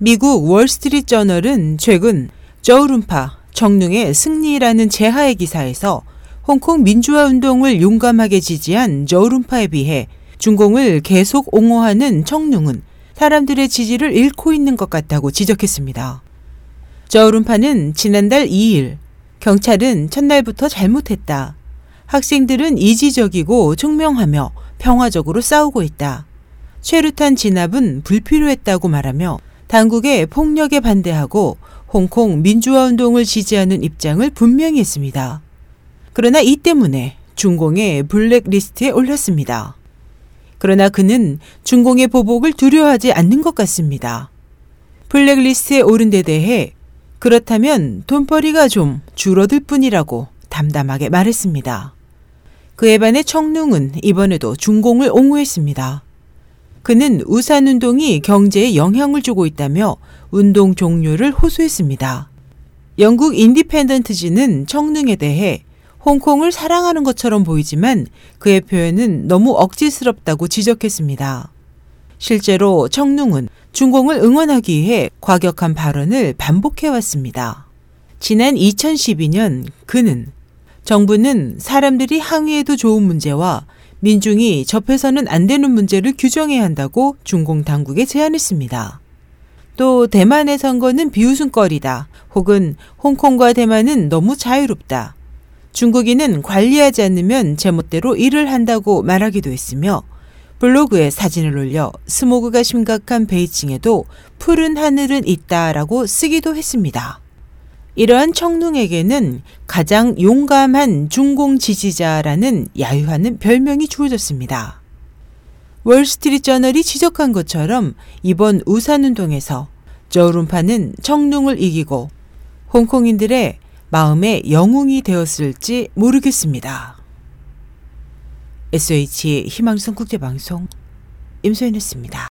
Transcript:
미국 월스트리트 저널은 최근 저우룬파 정능의 승리라는 제하의 기사에서 홍콩 민주화 운동을 용감하게 지지한 저우룬파에 비해 중공을 계속 옹호하는 청능은 사람들의 지지를 잃고 있는 것 같다고 지적했습니다. 저우룬파는 지난달 2일 경찰은 첫날부터 잘못했다. 학생들은 이지적이고 총명하며 평화적으로 싸우고 있다. 최루탄 진압은 불필요했다고 말하며 당국의 폭력에 반대하고 홍콩 민주화 운동을 지지하는 입장을 분명히 했습니다. 그러나 이 때문에 중공의 블랙리스트에 올랐습니다. 그러나 그는 중공의 보복을 두려워하지 않는 것 같습니다. 블랙리스트에 오른 데 대해 그렇다면 돈벌이가 좀 줄어들 뿐이라고 담담하게 말했습니다. 그에 반해 청룡은 이번에도 중공을 옹호했습니다. 그는 우산 운동이 경제에 영향을 주고 있다며 운동 종료를 호소했습니다. 영국 인디펜던트지는 청능에 대해 홍콩을 사랑하는 것처럼 보이지만 그의 표현은 너무 억지스럽다고 지적했습니다. 실제로 청능은 중공을 응원하기 위해 과격한 발언을 반복해왔습니다. 지난 2012년 그는 정부는 사람들이 항의해도 좋은 문제와 민중이 접해서는 안 되는 문제를 규정해야 한다고 중공 당국에 제안했습니다. 또 대만의 선거는 비웃음거리다. 혹은 홍콩과 대만은 너무 자유롭다. 중국인은 관리하지 않으면 제멋대로 일을 한다고 말하기도 했으며 블로그에 사진을 올려 스모그가 심각한 베이징에도 푸른 하늘은 있다라고 쓰기도 했습니다. 이러한 청룡에게는 가장 용감한 중공 지지자라는 야유하는 별명이 주어졌습니다. 월스트리트 저널이 지적한 것처럼 이번 우산운동에서 저우룬파는 청룡을 이기고 홍콩인들의 마음의 영웅이 되었을지 모르겠습니다. SH 희망성 국제방송 임소연이었습니다.